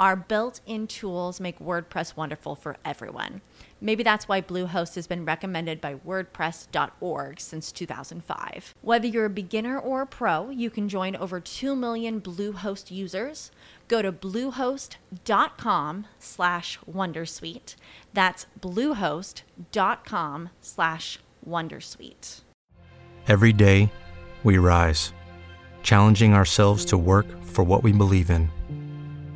Our built in tools make WordPress wonderful for everyone. Maybe that's why Bluehost has been recommended by WordPress.org since 2005. Whether you're a beginner or a pro, you can join over 2 million Bluehost users. Go to bluehost.com slash Wondersuite. That's bluehost.com slash Wondersuite. Every day, we rise, challenging ourselves to work for what we believe in.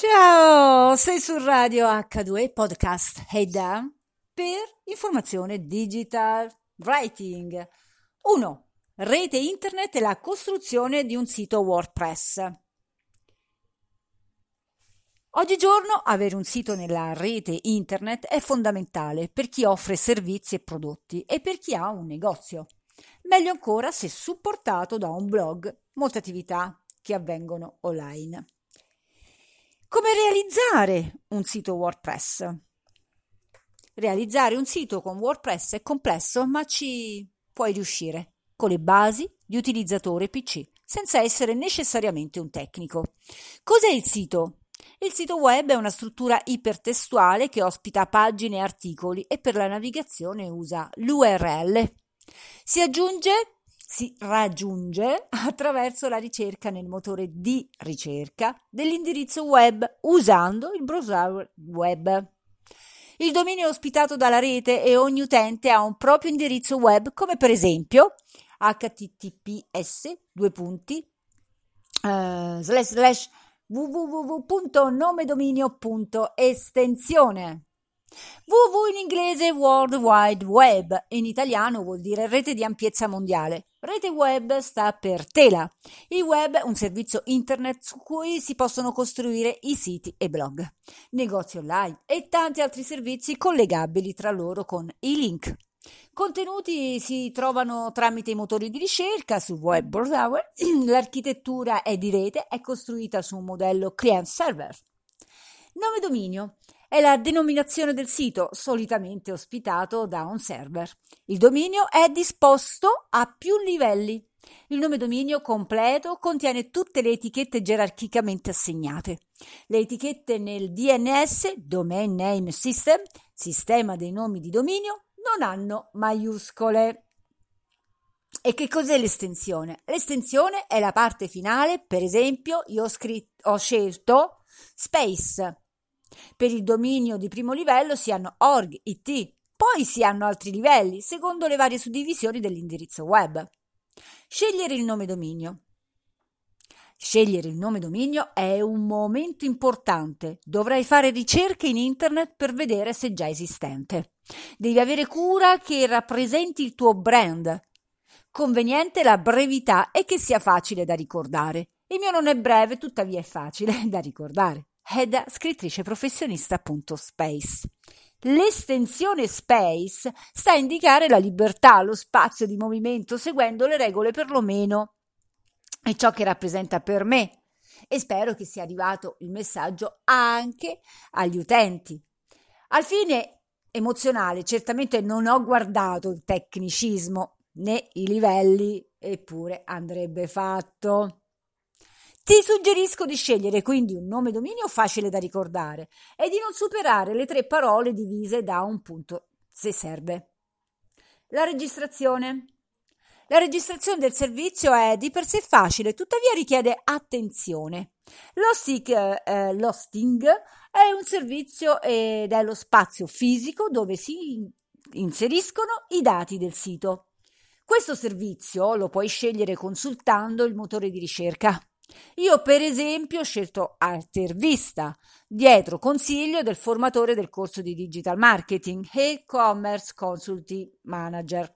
Ciao, sei su Radio H2 Podcast Down per informazione digital writing. 1. Rete internet e la costruzione di un sito WordPress. Oggigiorno avere un sito nella rete internet è fondamentale per chi offre servizi e prodotti e per chi ha un negozio. Meglio ancora se supportato da un blog, molte attività che avvengono online. Come realizzare un sito WordPress? Realizzare un sito con WordPress è complesso, ma ci puoi riuscire con le basi di utilizzatore PC, senza essere necessariamente un tecnico. Cos'è il sito? Il sito web è una struttura ipertestuale che ospita pagine e articoli e per la navigazione usa l'URL. Si aggiunge si raggiunge attraverso la ricerca nel motore di ricerca dell'indirizzo web usando il browser web. Il dominio è ospitato dalla rete e ogni utente ha un proprio indirizzo web, come per esempio https uh, slash www.nomedominio.estensione www in inglese World Wide Web, in italiano vuol dire rete di ampiezza mondiale. Rete web sta per tela. Il web è un servizio internet su cui si possono costruire i siti e blog, negozi online e tanti altri servizi collegabili tra loro con i link. Contenuti si trovano tramite i motori di ricerca sul web browser. L'architettura è di rete, è costruita su un modello client-server. Nome dominio è la denominazione del sito, solitamente ospitato da un server. Il dominio è disposto a più livelli. Il nome dominio completo contiene tutte le etichette gerarchicamente assegnate. Le etichette nel DNS, Domain Name System, sistema dei nomi di dominio, non hanno maiuscole. E che cos'è l'estensione? L'estensione è la parte finale, per esempio, io ho, scritto, ho scelto space per il dominio di primo livello si hanno org, it, poi si hanno altri livelli, secondo le varie suddivisioni dell'indirizzo web. Scegliere il nome dominio. Scegliere il nome dominio è un momento importante. Dovrai fare ricerche in internet per vedere se già esistente. Devi avere cura che rappresenti il tuo brand. Conveniente la brevità e che sia facile da ricordare. Il mio non è breve, tuttavia è facile da ricordare da scrittrice professionista.space. L'estensione space sta a indicare la libertà, lo spazio di movimento seguendo le regole perlomeno è ciò che rappresenta per me e spero che sia arrivato il messaggio anche agli utenti. Al fine emozionale certamente non ho guardato il tecnicismo né i livelli, eppure andrebbe fatto. Ti suggerisco di scegliere quindi un nome dominio facile da ricordare e di non superare le tre parole divise da un punto se serve. La registrazione. La registrazione del servizio è di per sé facile, tuttavia richiede attenzione. L'hosting, eh, l'hosting è un servizio ed è lo spazio fisico dove si inseriscono i dati del sito. Questo servizio lo puoi scegliere consultando il motore di ricerca. Io, per esempio, ho scelto Altervista, dietro consiglio del formatore del corso di digital marketing e commerce consulting manager.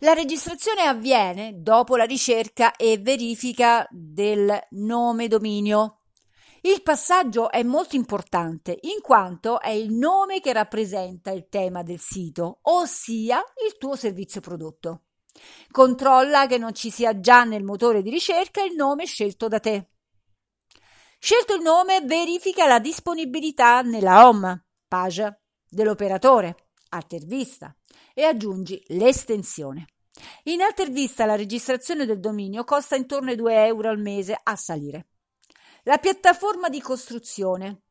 La registrazione avviene dopo la ricerca e verifica del nome dominio. Il passaggio è molto importante in quanto è il nome che rappresenta il tema del sito, ossia il tuo servizio prodotto. Controlla che non ci sia già nel motore di ricerca il nome scelto da te. Scelto il nome, verifica la disponibilità nella home page dell'operatore, Altervista, e aggiungi l'estensione. In Altervista la registrazione del dominio costa intorno ai 2 euro al mese a salire. La piattaforma di costruzione.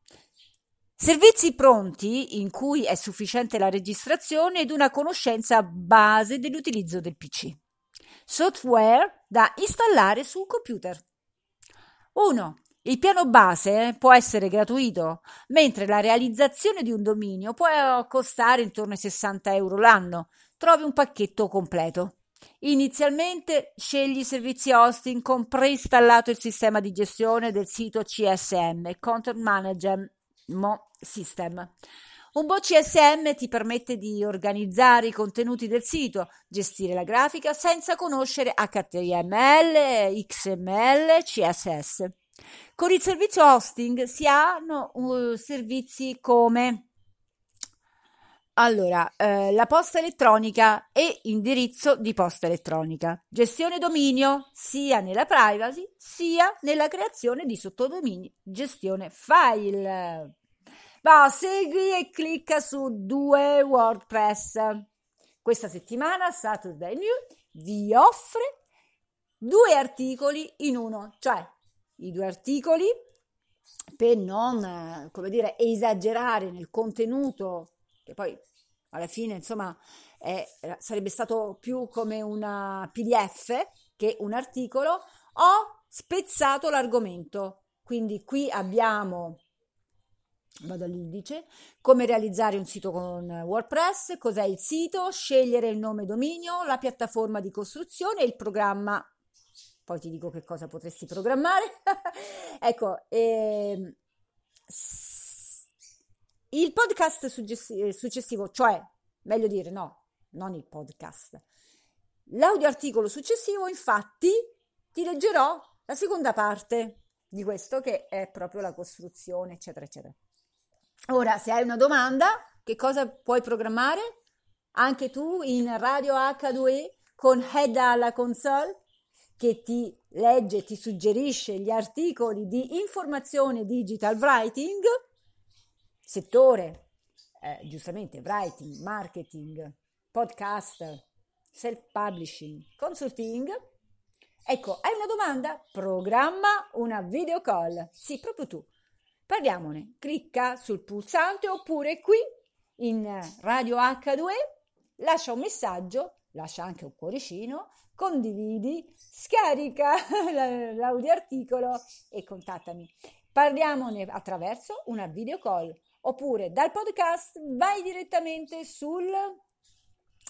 Servizi pronti in cui è sufficiente la registrazione ed una conoscenza base dell'utilizzo del PC. Software da installare sul computer. 1. Il piano base può essere gratuito, mentre la realizzazione di un dominio può costare intorno ai 60 euro l'anno. Trovi un pacchetto completo. Inizialmente scegli i servizi hosting con preinstallato il sistema di gestione del sito CSM, Content Management System. Un buon CSM ti permette di organizzare i contenuti del sito, gestire la grafica senza conoscere HTML, XML, CSS. Con il servizio hosting si hanno uh, servizi come allora, eh, la posta elettronica e indirizzo di posta elettronica. Gestione dominio sia nella privacy sia nella creazione di sottodomini. Gestione file. Va, segui e clicca su due WordPress. Questa settimana Saturday New vi offre due articoli in uno, cioè i due articoli per non, come dire, esagerare nel contenuto che poi alla fine insomma è, sarebbe stato più come una PDF che un articolo, ho spezzato l'argomento. Quindi qui abbiamo vado all'indice, come realizzare un sito con WordPress, cos'è il sito, scegliere il nome dominio, la piattaforma di costruzione e il programma. Poi ti dico che cosa potresti programmare. ecco, ehm, il podcast successivo, cioè, meglio dire, no, non il podcast. L'audio articolo successivo, infatti, ti leggerò la seconda parte di questo che è proprio la costruzione, eccetera, eccetera. Ora, se hai una domanda, che cosa puoi programmare? Anche tu in Radio H2E con Head alla console che ti legge, ti suggerisce gli articoli di informazione digital writing settore, eh, giustamente, writing, marketing, podcast, self-publishing, consulting, ecco, hai una domanda? Programma una video call. Sì, proprio tu. Parliamone. Clicca sul pulsante oppure qui in Radio H2, lascia un messaggio, lascia anche un cuoricino, condividi, scarica l'audio articolo e contattami. Parliamone attraverso una video call oppure dal podcast vai direttamente sul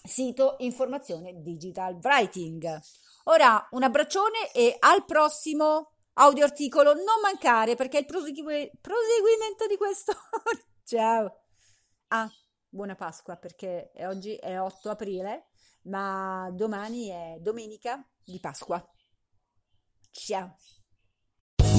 sito informazione digital writing. Ora un abbraccione e al prossimo audio articolo non mancare perché è il prosegui- proseguimento di questo. Ciao. Ah, buona Pasqua perché oggi è 8 aprile, ma domani è domenica di Pasqua. Ciao.